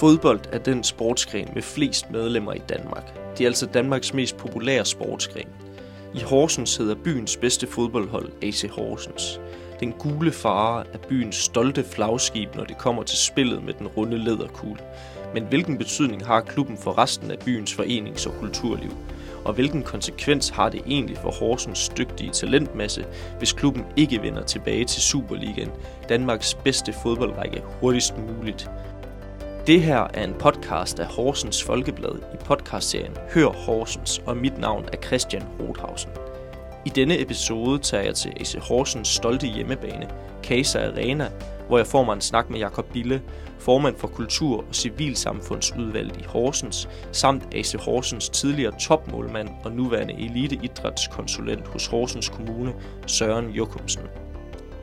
Fodbold er den sportsgren med flest medlemmer i Danmark. Det er altså Danmarks mest populære sportsgren. I Horsens hedder byens bedste fodboldhold AC Horsens. Den gule fare er byens stolte flagskib, når det kommer til spillet med den runde læderkugle. Men hvilken betydning har klubben for resten af byens forenings- og kulturliv? Og hvilken konsekvens har det egentlig for Horsens dygtige talentmasse, hvis klubben ikke vender tilbage til Superligaen, Danmarks bedste fodboldrække, hurtigst muligt? Det her er en podcast af Horsens Folkeblad i podcastserien Hør Horsens, og mit navn er Christian Rothausen. I denne episode tager jeg til AC Horsens stolte hjemmebane, Casa Arena, hvor jeg får mig en snak med Jakob Bille, formand for Kultur- og Civilsamfundsudvalget i Horsens, samt AC Horsens tidligere topmålmand og nuværende eliteidrætskonsulent hos Horsens Kommune, Søren Jokumsen.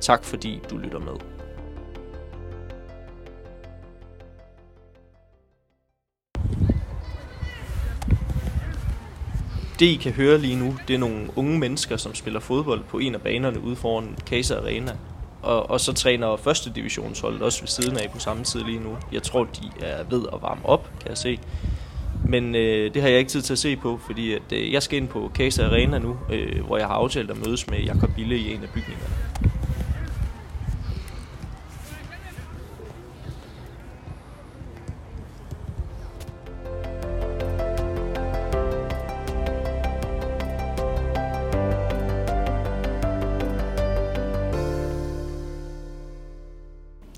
Tak fordi du lytter med. Det I kan høre lige nu, det er nogle unge mennesker, som spiller fodbold på en af banerne ude foran Casa Arena. Og, og så træner første divisionsholdet også ved siden af på samme tid lige nu. Jeg tror, de er ved at varme op, kan jeg se. Men øh, det har jeg ikke tid til at se på, fordi at, øh, jeg skal ind på Casa Arena nu, øh, hvor jeg har aftalt at mødes med Jakob Bille i en af bygningerne.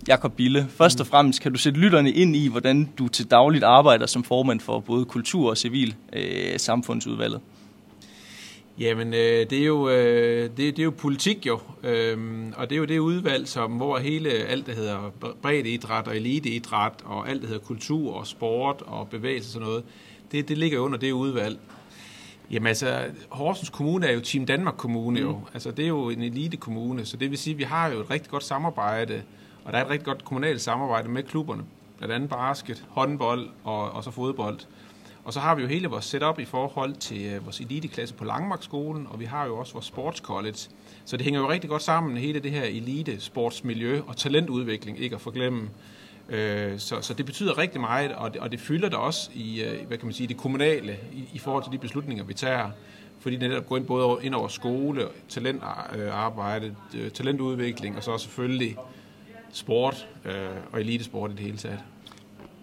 Jakob Bille, først og fremmest kan du sætte lytterne ind i, hvordan du til dagligt arbejder som formand for både kultur og civil øh, samfundsudvalget? Jamen, øh, det, er jo, øh, det, det er jo politik jo, øhm, og det er jo det udvalg, som, hvor hele alt, der hedder breddeidræt og eliteidræt, og alt, der hedder kultur og sport og bevægelse og sådan noget, det, det ligger under det udvalg. Jamen altså, Horsens Kommune er jo Team Danmark Kommune jo. Mm. Altså, det er jo en elite kommune, så det vil sige, at vi har jo et rigtig godt samarbejde og der er et rigtig godt kommunalt samarbejde med klubberne, blandt andet basket, håndbold og, og så fodbold. Og så har vi jo hele vores setup i forhold til øh, vores eliteklasse på Langmarkskolen, og vi har jo også vores sportscollege. Så det hænger jo rigtig godt sammen, hele det her elite sportsmiljø og talentudvikling, ikke at forglemme. Øh, så, så det betyder rigtig meget, og det, og det fylder der også i, øh, hvad kan man sige, det kommunale i, i forhold til de beslutninger, vi tager. Fordi det netop går ind både ind over skole, talentarbejde, talentudvikling, og så selvfølgelig sport øh, og elitesport i det hele taget.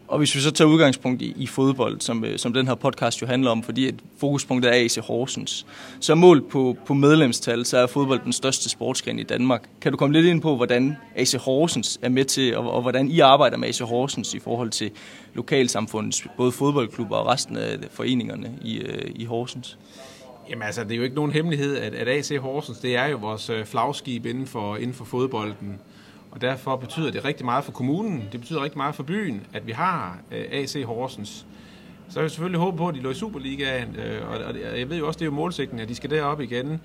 Og hvis vi så tager udgangspunkt i, i fodbold, som, øh, som den her podcast jo handler om, fordi et fokuspunktet er AC Horsens, så mål på, på medlemstal, så er fodbold den største sportsgren i Danmark. Kan du komme lidt ind på, hvordan AC Horsens er med til, og, og hvordan I arbejder med AC Horsens i forhold til lokalsamfundets, både fodboldklubber og resten af foreningerne i, øh, i Horsens? Jamen altså, det er jo ikke nogen hemmelighed, at, at AC Horsens, det er jo vores øh, flagskib inden for, inden for fodbolden. Og derfor betyder det rigtig meget for kommunen, det betyder rigtig meget for byen, at vi har øh, AC Horsens. Så jeg selvfølgelig håbe på, at de lå i Superligaen, øh, og jeg ved jo også, det er jo målsætningen, at de skal derop igen.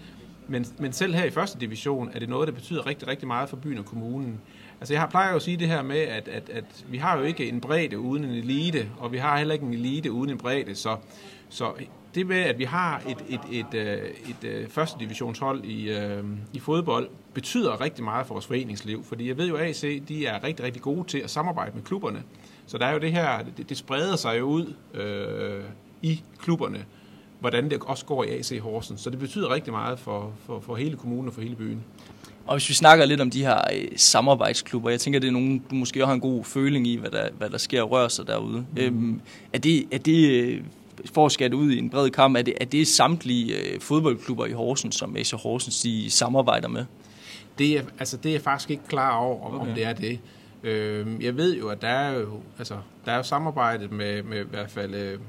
Men, men selv her i første division er det noget, der betyder rigtig, rigtig meget for byen og kommunen. Altså jeg plejer jo at sige det her med, at, at, at vi har jo ikke en bredde uden en elite, og vi har heller ikke en elite uden en bredde, så, så det med, at vi har et, et, et, et, øh, et, et første divisionshold i, øh, i fodbold, betyder rigtig meget for vores foreningsliv, fordi jeg ved jo, at AC de er rigtig, rigtig gode til at samarbejde med klubberne. Så der er jo det her, det, det spreder sig jo ud øh, i klubberne, hvordan det også går i AC Horsens. Så det betyder rigtig meget for, for, for hele kommunen og for hele byen. Og hvis vi snakker lidt om de her øh, samarbejdsklubber, jeg tænker, det er nogen, du måske også har en god føling i, hvad der, hvad der sker og rører sig derude. Mm. Øhm, er det, er det øh, for at skære ud i en bred kamp, er det, er det samtlige øh, fodboldklubber i Horsens, som AC Horsens de samarbejder med? Det er, altså, det er jeg faktisk ikke klar over, om, okay. om det er det. Øh, jeg ved jo, at der er jo, altså, der er jo samarbejdet med, med i hvert fald øh,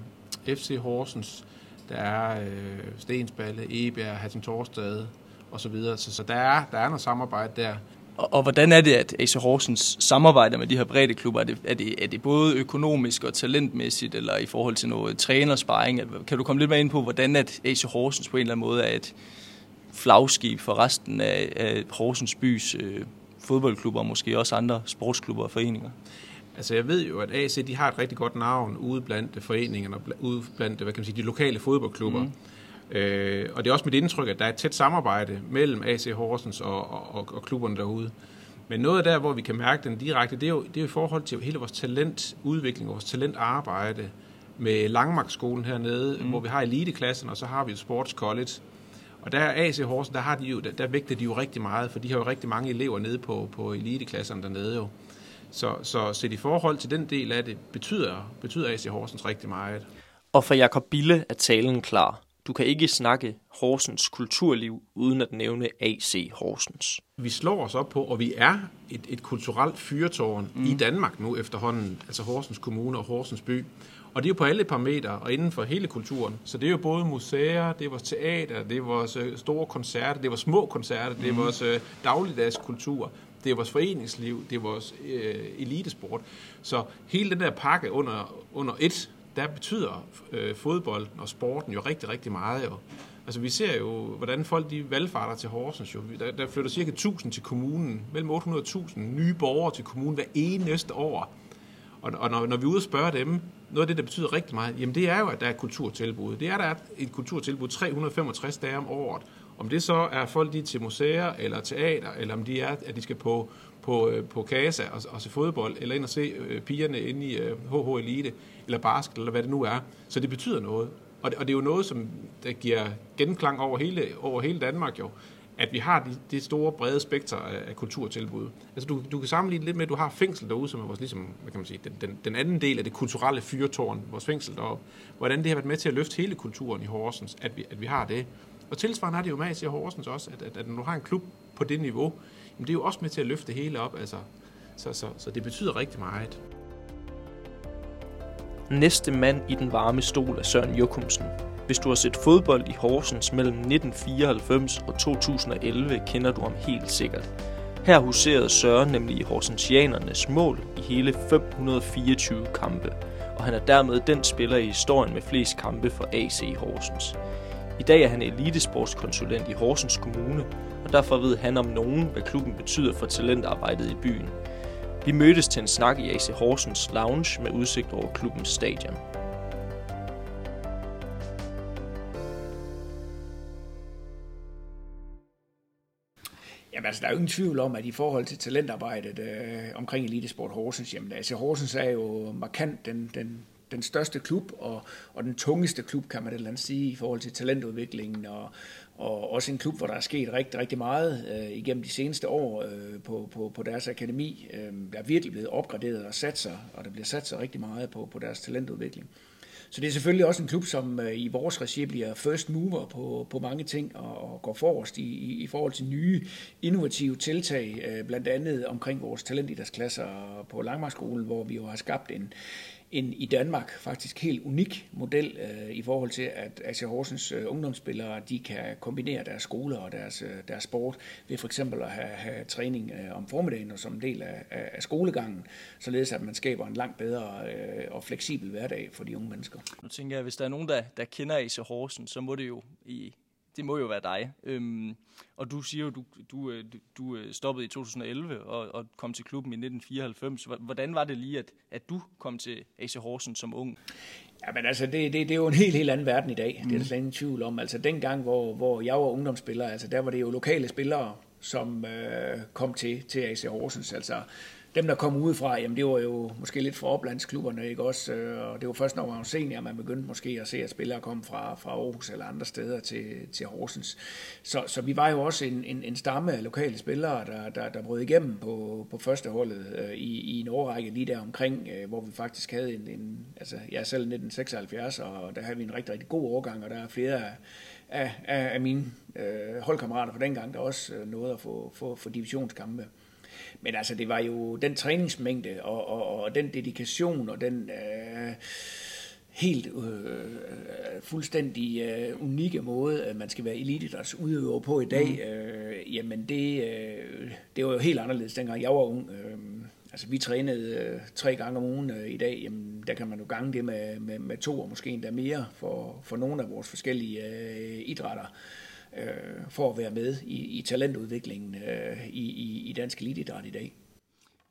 FC Horsens, der er øh, Stensballe, Ebjerg, Hatton Torstad og så videre. Så, så der, er, der er noget samarbejde der. Og, og hvordan er det, at AC Horsens samarbejder med de her brede klubber? Er det, er, det, er det både økonomisk og talentmæssigt, eller i forhold til noget trænersparing? Kan du komme lidt mere ind på, hvordan at AC Horsens på en eller anden måde er et flagskib for resten af, af Horsens bys øh, fodboldklubber, og måske også andre sportsklubber og foreninger? Altså jeg ved jo, at AC de har et rigtig godt navn ude blandt foreningerne, ude blandt hvad kan man sige, de lokale fodboldklubber. Mm. Øh, og det er også mit indtryk, at der er et tæt samarbejde mellem AC Horsens og, og, og klubberne derude. Men noget der, hvor vi kan mærke den direkte, det er jo, det er jo i forhold til hele vores talentudvikling, vores talentarbejde med Langmarkskolen hernede, mm. hvor vi har eliteklassen, og så har vi Sports College. Og der er AC Horsen, der, har de jo, der, der vægter de jo rigtig meget, for de har jo rigtig mange elever nede på, på eliteklasserne dernede jo. Så, så set i forhold til den del af det, betyder, betyder AC Horsens rigtig meget. Og for Jakob Bille er talen klar. Du kan ikke snakke Horsens kulturliv uden at nævne AC Horsens. Vi slår os op på, og vi er et, et kulturelt fyrtårn mm. i Danmark nu efterhånden, altså Horsens Kommune og Horsens By. Og det er jo på alle parametre og inden for hele kulturen. Så det er jo både museer, det er vores teater, det er vores øh, store koncerter, det er vores små koncerter, det er mm. vores øh, dagligdags kultur, det er vores foreningsliv, det er vores øh, elitesport. Så hele den der pakke under, under et, der betyder øh, fodbolden og sporten jo rigtig, rigtig meget. Jo. Altså vi ser jo, hvordan folk de valgfarter til Horsens. Jo. Der, der flytter cirka 1000 til kommunen, mellem 800.000 nye borgere til kommunen hver eneste år. Og, og når, når vi er ude og spørge dem, noget af det, der betyder rigtig meget, jamen det er jo, at der er et kulturtilbud. Det er, der er et kulturtilbud 365 dage om året. Om det så er folk, de er til museer eller teater, eller om de er, at de skal på, på, øh, på Kasa og, og se fodbold, eller ind og se øh, pigerne inde i øh, HH Elite, eller basket, eller hvad det nu er. Så det betyder noget. Og det, og det er jo noget, som der giver genklang over hele, over hele Danmark jo at vi har det de store, brede spekter af, af kulturtilbud. Altså du, du kan sammenligne lidt med, at du har fængsel derude, som er vores, ligesom, hvad kan man sige, den, den, den anden del af det kulturelle fyrtårn, vores fængsel deroppe. Hvordan det har været med til at løfte hele kulturen i Horsens, at vi, at vi har det. Og tilsvarende er det jo med i Horsens også, at, at, at når du har en klub på det niveau, jamen det er jo også med til at løfte det hele op. Altså, så, så, så det betyder rigtig meget. Næste mand i den varme stol er Søren Jokumsen, hvis du har set fodbold i Horsens mellem 1994 og 2011, kender du ham helt sikkert. Her huserede Søren nemlig i Horsensianernes mål i hele 524 kampe, og han er dermed den spiller i historien med flest kampe for AC Horsens. I dag er han elitesportskonsulent i Horsens Kommune, og derfor ved han om nogen, hvad klubben betyder for talentarbejdet i byen. Vi mødtes til en snak i AC Horsens Lounge med udsigt over klubbens stadion. Jamen altså, der er jo ingen tvivl om, at i forhold til talentarbejdet øh, omkring Elitesport Horsens, jamen altså Horsens er jo markant den, den, den største klub og, og den tungeste klub, kan man et eller andet sige, i forhold til talentudviklingen og, og også en klub, hvor der er sket rigtig, rigtig meget øh, igennem de seneste år øh, på, på, på deres akademi. Øh, der er virkelig blevet opgraderet og sat sig, og der bliver sat sig rigtig meget på, på deres talentudvikling. Så det er selvfølgelig også en klub, som øh, i vores regi bliver first mover på, på mange ting og, og går forrest i, i, i forhold til nye innovative tiltag, øh, blandt andet omkring vores talentidrætsklasser på Langmarkskolen, hvor vi jo har skabt en, en i Danmark faktisk helt unik model øh, i forhold til, at AC Horsens øh, ungdomsspillere de kan kombinere deres skoler og deres, øh, deres sport ved for eksempel at have, have træning øh, om formiddagen og som en del af, af, af skolegangen, således at man skaber en langt bedre øh, og fleksibel hverdag for de unge mennesker. Nu tænker jeg, hvis der er nogen, der, der kender AC Horsens, så må det jo i det må jo være dig. Øhm, og du siger jo, du, du, øh, du, øh, stoppede i 2011 og, og kom til klubben i 1994. Hvordan var det lige, at, at du kom til AC Horsens som ung? Ja, men altså, det, det, det er jo en helt, helt anden verden i dag. Mm. Det er der slet ingen tvivl om. Altså, dengang, hvor, hvor jeg var ungdomsspiller, altså, der var det jo lokale spillere, som øh, kom til, til AC Horsens. Altså, dem, der kom udefra, jamen det var jo måske lidt fra oplandsklubberne, ikke også? Øh, og det var først, når man var senior, man begyndte måske at se, at spillere kom fra, fra Aarhus eller andre steder til, til Horsens. Så, så vi var jo også en, en, en stamme af lokale spillere, der, der, der brød igennem på, på første holdet øh, i, i en årrække lige der omkring, øh, hvor vi faktisk havde en, en altså jeg er selv 1976, og der havde vi en rigtig, rigtig god årgang, og der er flere af, af, af mine øh, holdkammerater fra dengang, der også øh, nåede at få, få, få divisionskampe. Men altså, det var jo den træningsmængde og, og, og den dedikation og den øh, helt øh, fuldstændig øh, unikke måde, at man skal være elitidræts udøver på i dag, mm. øh, jamen det, øh, det var jo helt anderledes dengang jeg var ung. Øh, altså vi trænede øh, tre gange om ugen øh, i dag, jamen der kan man jo gange det med, med, med to og måske endda mere for, for nogle af vores forskellige øh, idrætter øh, for at være med i, i talentudviklingen øh, i, i, i dansk elitidræt i dag.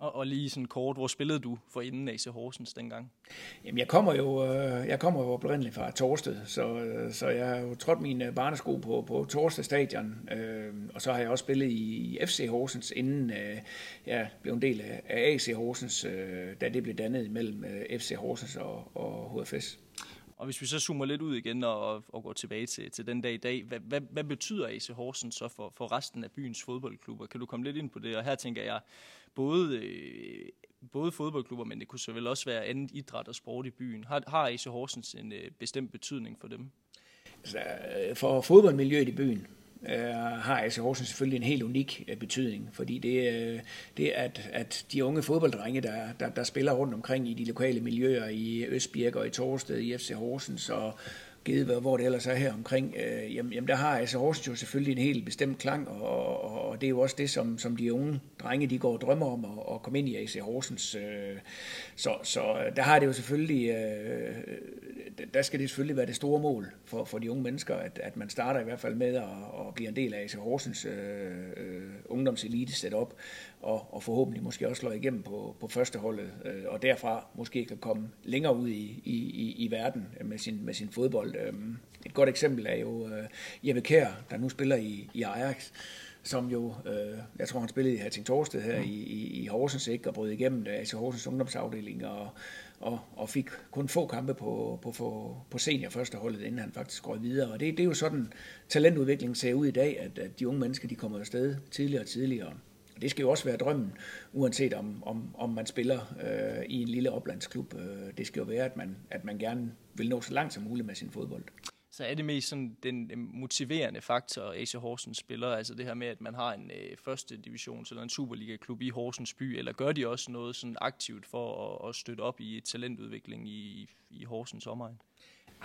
Og, og lige sådan kort, hvor spillede du for inden AC Horsens dengang? Jamen, jeg kommer jo, øh, jeg kommer jo oprindeligt fra Torsted, så, øh, så jeg har jo trådt mine barnesko på, på Torsted Stadion, øh, og så har jeg også spillet i FC Horsens, inden øh, jeg blev en del af, AC Horsens, øh, da det blev dannet mellem øh, FC Horsens og, og HFS. Og hvis vi så zoomer lidt ud igen og, og går tilbage til, til den dag i dag, hvad, hvad, hvad betyder AC Horsens så for, for resten af byens fodboldklubber? Kan du komme lidt ind på det? Og her tænker jeg både, øh, både fodboldklubber, men det kunne så vel også være andet idræt og sport i byen. Har, har AC Horsens en øh, bestemt betydning for dem? Altså, øh, for fodboldmiljøet i byen, øh, har AC Horsens selvfølgelig en helt unik øh, betydning, fordi det, øh, det at, at de unge fodbolddrenge, der, der, der spiller rundt omkring i de lokale miljøer i Østbirk og i Torsted, i FC Horsens og, givet hvor det ellers er her omkring, øh, jamen, jamen der har altså Horsens jo selvfølgelig en helt bestemt klang, og, og, og det er jo også det, som, som de unge drenge, de går og drømmer om at, at komme ind i AC Horsens. Øh, så, så øh, der har det jo selvfølgelig, øh, der skal det selvfølgelig være det store mål for, for de unge mennesker, at, at man starter i hvert fald med at, at blive en del af AC Horsens øh, øh, ungdomselite setup, og, og forhåbentlig måske også slå igennem på, på førsteholdet, øh, og derfra måske kan komme længere ud i, i, i verden med sin, med sin fodbold. Øh, et godt eksempel er jo øh, Jeppe Kær, der nu spiller i, i Ajax, som jo, øh, jeg tror han spillede i Hating Torsted her i, i, i Horsens, ikke, og brød igennem øh, det, altså Horsens ungdomsafdeling, og, og, og fik kun få kampe på, på, på, på senior første holdet, inden han faktisk går videre. Og det, det er jo sådan, talentudviklingen ser ud i dag, at, at de unge mennesker, de kommer afsted tidligere og tidligere. Det skal jo også være drømmen, uanset om, om, om man spiller øh, i en lille oplandsklub. Øh, det skal jo være, at man, at man gerne vil nå så langt som muligt med sin fodbold. Så er det mest sådan den motiverende faktor, AC Horsens spiller, altså det her med, at man har en øh, første divisions eller en Superliga-klub i Horsens by, eller gør de også noget sådan aktivt for at, at støtte op i talentudvikling i, i Horsens omegn?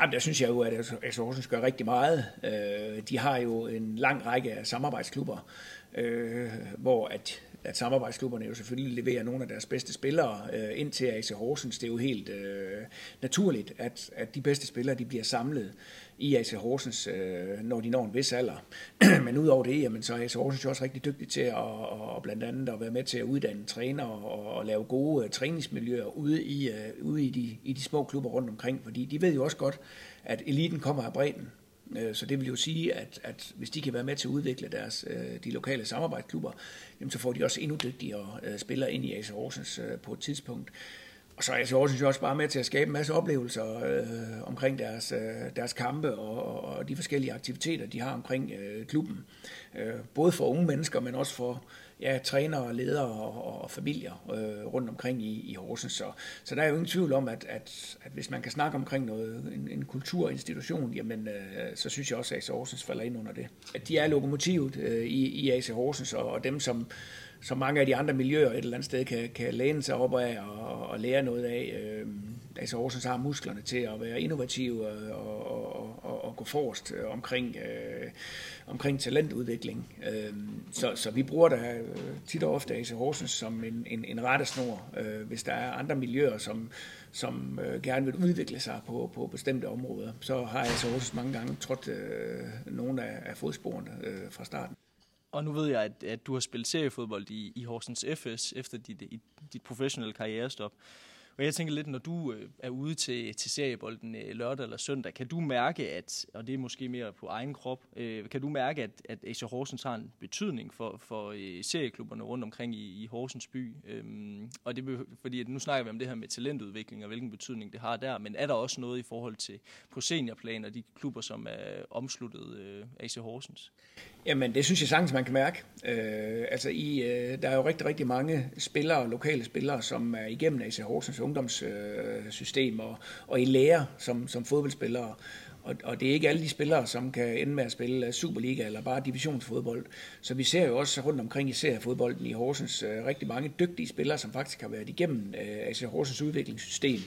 Jamen, der synes jeg jo, at AC Horsens gør rigtig meget. Øh, de har jo en lang række af samarbejdsklubber, øh, hvor at, at samarbejdsklubberne jo selvfølgelig leverer nogle af deres bedste spillere øh, ind til AC Horsens. Det er jo helt øh, naturligt, at, at de bedste spillere de bliver samlet i AC Horsens, øh, når de når en vis alder. Men udover det, jamen, så er AC Horsens jo også rigtig dygtig til at og, blandt andet at være med til at uddanne træner og, og lave gode uh, træningsmiljøer ude, i, uh, ude i, de, i de små klubber rundt omkring, fordi de ved jo også godt, at eliten kommer af bredden. Øh, så det vil jo sige, at, at hvis de kan være med til at udvikle deres, øh, de lokale samarbejdsklubber, jamen så får de også endnu dygtigere øh, spillere ind i AC Horsens øh, på et tidspunkt. Og så er AC Horsens jo også bare med til at skabe en masse oplevelser øh, omkring deres, øh, deres kampe og, og de forskellige aktiviteter, de har omkring øh, klubben. Øh, både for unge mennesker, men også for ja, trænere, ledere og, og familier øh, rundt omkring i, i Horsens. Så, så der er jo ingen tvivl om, at, at, at hvis man kan snakke omkring noget, en, en kulturinstitution, jamen, øh, så synes jeg også, at AC Horsens falder ind under det. At de er lokomotivet øh, i, i AC Horsens, og, og dem, som så mange af de andre miljøer et eller andet sted kan, kan læne sig op af og, og lære noget af. Øh, altså Horsens har musklerne til at være innovative og, og, og, og gå forrest øh, omkring, øh, omkring talentudvikling. Øh, så, så vi bruger det øh, tit og ofte AC Horsens som en, en, en rettesnor, øh, hvis der er andre miljøer, som, som øh, gerne vil udvikle sig på, på bestemte områder. Så har AC Horsens mange gange trådt øh, nogle af, af fodsporene øh, fra starten. Og nu ved jeg, at, at du har spillet seriefodbold i, i Horsens FS efter dit, dit professionelle karrierestop. Og jeg tænker lidt, når du øh, er ude til, til seriebolden øh, lørdag eller søndag, kan du mærke, at, og det er måske mere på egen krop, øh, kan du mærke, at, at AC Horsens har en betydning for, for øh, serieklubberne rundt omkring i, i Horsens by? Øhm, og det fordi at nu snakker vi om det her med talentudvikling og hvilken betydning det har der, men er der også noget i forhold til på seniorplan og de klubber, som er omsluttet øh, AC Horsens? Jamen, det synes jeg sagtens, man kan mærke. Øh, altså, i, øh, der er jo rigtig, rigtig mange spillere, lokale spillere, som er igennem AC Horsens ungdomssystem og, og i lære som, som fodboldspillere. Og, og det er ikke alle de spillere, som kan ende med at spille øh, Superliga eller bare divisionsfodbold. Så vi ser jo også rundt omkring i seriefodbolden i Horsens øh, rigtig mange dygtige spillere, som faktisk har været igennem øh, altså Horsens udviklingssystem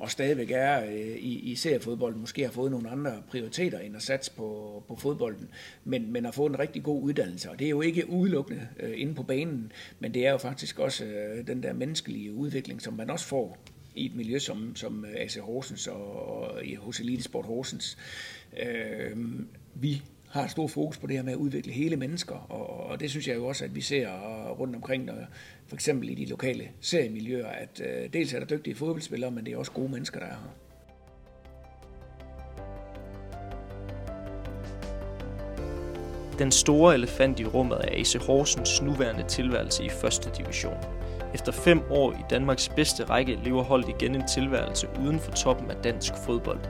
og stadigvæk er øh, i, i seriefodbolden, måske har fået nogle andre prioriteter end at satse på, på fodbolden, men, men har fået en rigtig god uddannelse. Og det er jo ikke udelukkende øh, inde på banen, men det er jo faktisk også øh, den der menneskelige udvikling, som man også får i et miljø som, som øh, AC Horsens og, og hos Elitesport Horsens. Øh, vi har et stort fokus på det her med at udvikle hele mennesker, og, og det synes jeg jo også, at vi ser øh, rundt omkring, når, for eksempel i de lokale seriemiljøer, at øh, dels er der dygtige fodboldspillere, men det er også gode mennesker, der er her. Den store elefant i rummet er AC Horsens nuværende tilværelse i første division. Efter fem år i Danmarks bedste række lever holdet igen en tilværelse uden for toppen af dansk fodbold.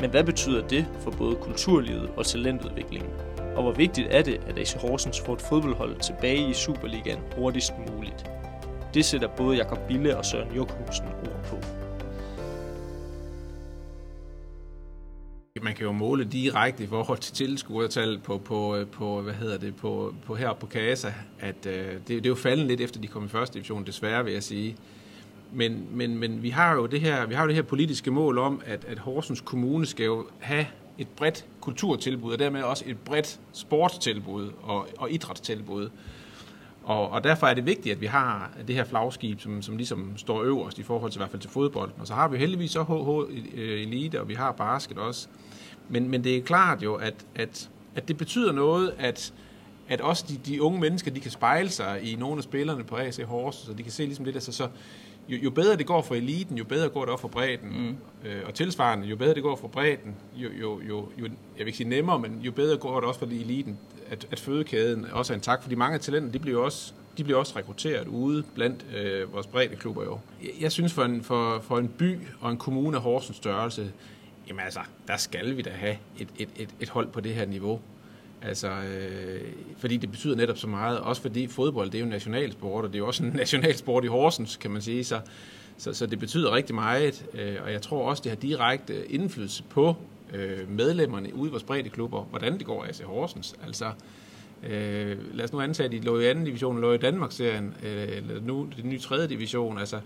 Men hvad betyder det for både kulturlivet og talentudviklingen? Og hvor vigtigt er det, at AC Horsens får et fodboldhold tilbage i Superligaen hurtigst muligt? Det sætter både Jakob Bille og Søren Jokhusen ord på. Man kan jo måle direkte i forhold til tilskuertal på, på, øh, på, hvad hedder det, på, på her på Kasa, at øh, det, det er jo faldet lidt efter de kom i første division, desværre vil jeg sige. Men, men, men vi har jo det her, vi har jo det her politiske mål om, at, at Horsens Kommune skal jo have et bredt kulturtilbud, og dermed også et bredt sportstilbud og, og idrætstilbud. Og, og derfor er det vigtigt, at vi har det her flagskib, som, som ligesom står øverst i forhold til i hvert fald til fodbold. Og så har vi heldigvis så HH øh, Elite, og vi har basket også. Men, men det er klart jo, at, at, at det betyder noget, at, at også de, de unge mennesker, de kan spejle sig i nogle af spillerne på AC Horsens, så de kan se ligesom det der, så, så jo, jo bedre det går for eliten, jo bedre går det også for bredden. Mm. Øh, og tilsvarende, jo bedre det går for bredden, jo, jo, jo, jo, jeg vil ikke sige nemmere, men jo bedre går det også for eliten, at, at fødekæden også er en tak, fordi mange af talenter, de bliver også de bliver også rekrutteret ude blandt øh, vores brede klubber jo. Jeg, jeg synes for en, for, for en by og en kommune af Horsens størrelse, jamen altså, der skal vi da have et, et, et, et hold på det her niveau. Altså, øh, fordi det betyder netop så meget, også fordi fodbold, det er jo nationalsport, og det er jo også en nationalsport i Horsens, kan man sige, så, så, så det betyder rigtig meget, øh, og jeg tror også, det har direkte indflydelse på øh, medlemmerne ude i vores brede klubber, hvordan det går altså Horsens. Altså, øh, lad os nu antage, at de lå i anden division, lå i Danmarksserien, øh, eller nu det nye tredje division, altså,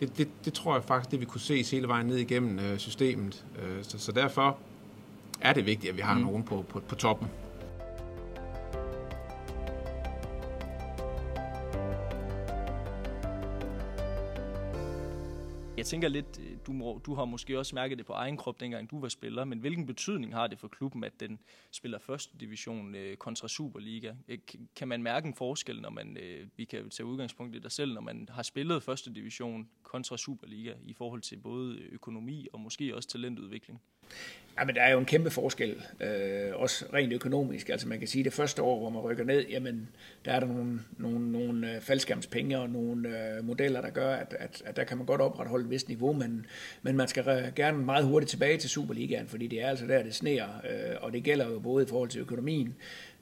det, det, det tror jeg faktisk, det vi kunne se hele vejen ned igennem øh, systemet. Øh, så, så derfor er det vigtigt, at vi har mm. nogen på, på, på toppen. Jeg tænker lidt, øh, du, må, du har måske også mærket det på egen krop, dengang du var spiller, men hvilken betydning har det for klubben, at den spiller første division øh, kontra Superliga? Øh, kan man mærke en forskel, når man, øh, vi kan tage udgangspunkt i dig selv, når man har spillet første division kontra Superliga i forhold til både økonomi og måske også talentudvikling? Ja, men der er jo en kæmpe forskel, øh, også rent økonomisk. Altså man kan sige, at det første år, hvor man rykker ned, jamen der er der nogle, nogle, nogle øh, faldskærmspenge og nogle øh, modeller, der gør, at, at, at der kan man godt opretholde et vist niveau, men, men man skal gerne meget hurtigt tilbage til Superligaen, fordi det er altså der, det sneer, øh, og det gælder jo både i forhold til økonomien,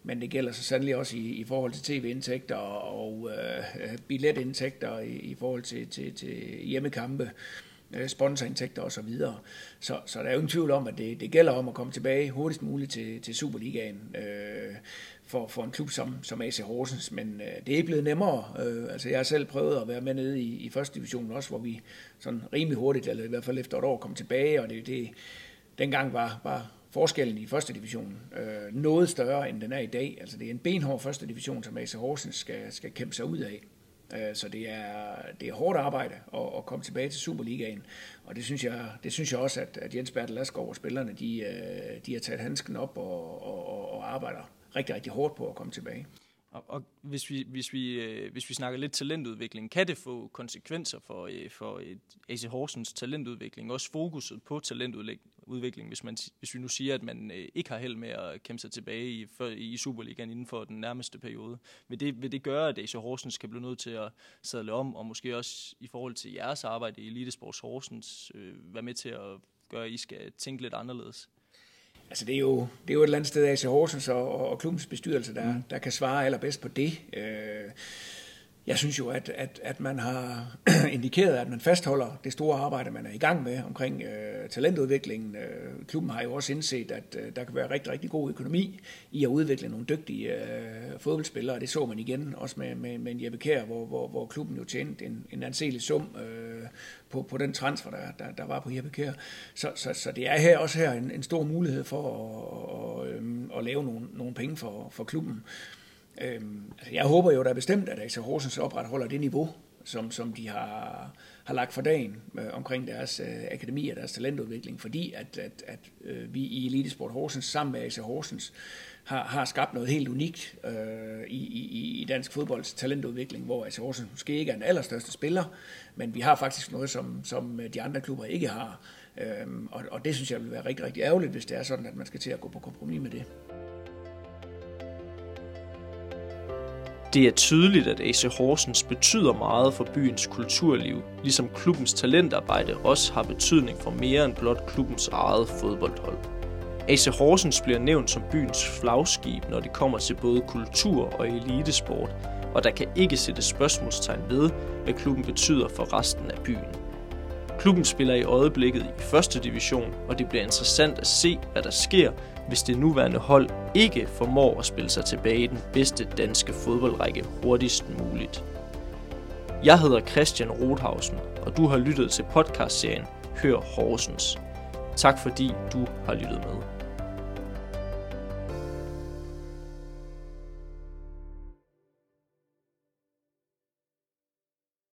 men det gælder så sandelig også i, i forhold til tv-indtægter og øh, billetindtægter i, i forhold til, til, til hjemmekampe. Øh, Øh, sponsorindtægter osv. Så, videre. så, så der er jo ingen tvivl om, at det, det gælder om at komme tilbage hurtigst muligt til, til Superligaen øh, for, for en klub som, som AC Horsens, men øh, det er ikke blevet nemmere. Øh, altså jeg har selv prøvet at være med nede i, i første division også, hvor vi sådan rimelig hurtigt, eller i hvert fald efter et år, kom tilbage, og det, det dengang var, var forskellen i første division øh, noget større, end den er i dag. Altså det er en benhård første division, som AC Horsens skal, skal kæmpe sig ud af. Øh, så det er, det er hårdt arbejde at, at komme tilbage til Superligaen, og det synes jeg, det synes jeg også, at, at Jens Bertel Laskov og spillerne, de, øh, de har taget handsken op og, og, og arbejder rigtig, rigtig hårdt på at komme tilbage. Og, og hvis, vi, hvis, vi, øh, hvis vi snakker lidt talentudvikling, kan det få konsekvenser for, øh, for et AC Horsens talentudvikling, også fokuset på talentudvikling, hvis, man, hvis vi nu siger, at man øh, ikke har held med at kæmpe sig tilbage i, for, i Superligaen inden for den nærmeste periode. Vil det, vil det gøre, at AC Horsens kan blive nødt til at sadle om, og måske også i forhold til jeres arbejde i Elitesports Horsens, øh, være med til at gøre, at I skal tænke lidt anderledes? Altså det er jo, det er jo et eller andet sted AC Horsens og, og klubbens bestyrelse, der, mm. der kan svare allerbedst på det. Øh, jeg synes jo, at, at, at man har indikeret, at man fastholder det store arbejde, man er i gang med omkring øh, talentudviklingen. Øh, klubben har jo også indset, at øh, der kan være rigtig, rigtig god økonomi i at udvikle nogle dygtige øh, fodboldspillere. Det så man igen også med, med, med Jeppe Kær, hvor, hvor, hvor klubben jo tjente en, en anselig sum øh, på, på den transfer, der, der, der var på Jeppe Kær. Så, så, så det er her også her en, en stor mulighed for at, at, at, øhm, at lave nogle, nogle penge for, for klubben. Øhm, altså jeg håber jo da bestemt, at AC Horsens opretholder det niveau, som, som de har, har lagt for dagen øh, omkring deres øh, akademi og deres talentudvikling, fordi at, at, at øh, vi i Elitesport Horsens sammen med AC Horsens har, har skabt noget helt unikt øh, i, i, i dansk fodbolds talentudvikling, hvor AC Horsens måske ikke er den allerstørste spiller, men vi har faktisk noget, som, som øh, de andre klubber ikke har. Øh, og, og det synes jeg vil være rigtig, rigtig ærgerligt, hvis det er sådan, at man skal til at gå på kompromis med det. Det er tydeligt, at AC Horsens betyder meget for byens kulturliv, ligesom klubbens talentarbejde også har betydning for mere end blot klubbens eget fodboldhold. AC Horsens bliver nævnt som byens flagskib, når det kommer til både kultur og elitesport, og der kan ikke sættes spørgsmålstegn ved, hvad klubben betyder for resten af byen. Klubben spiller i øjeblikket i første division, og det bliver interessant at se, hvad der sker, hvis det nuværende hold ikke formår at spille sig tilbage i den bedste danske fodboldrække hurtigst muligt. Jeg hedder Christian Rothausen, og du har lyttet til podcastserien Hør Horsens. Tak fordi du har lyttet med.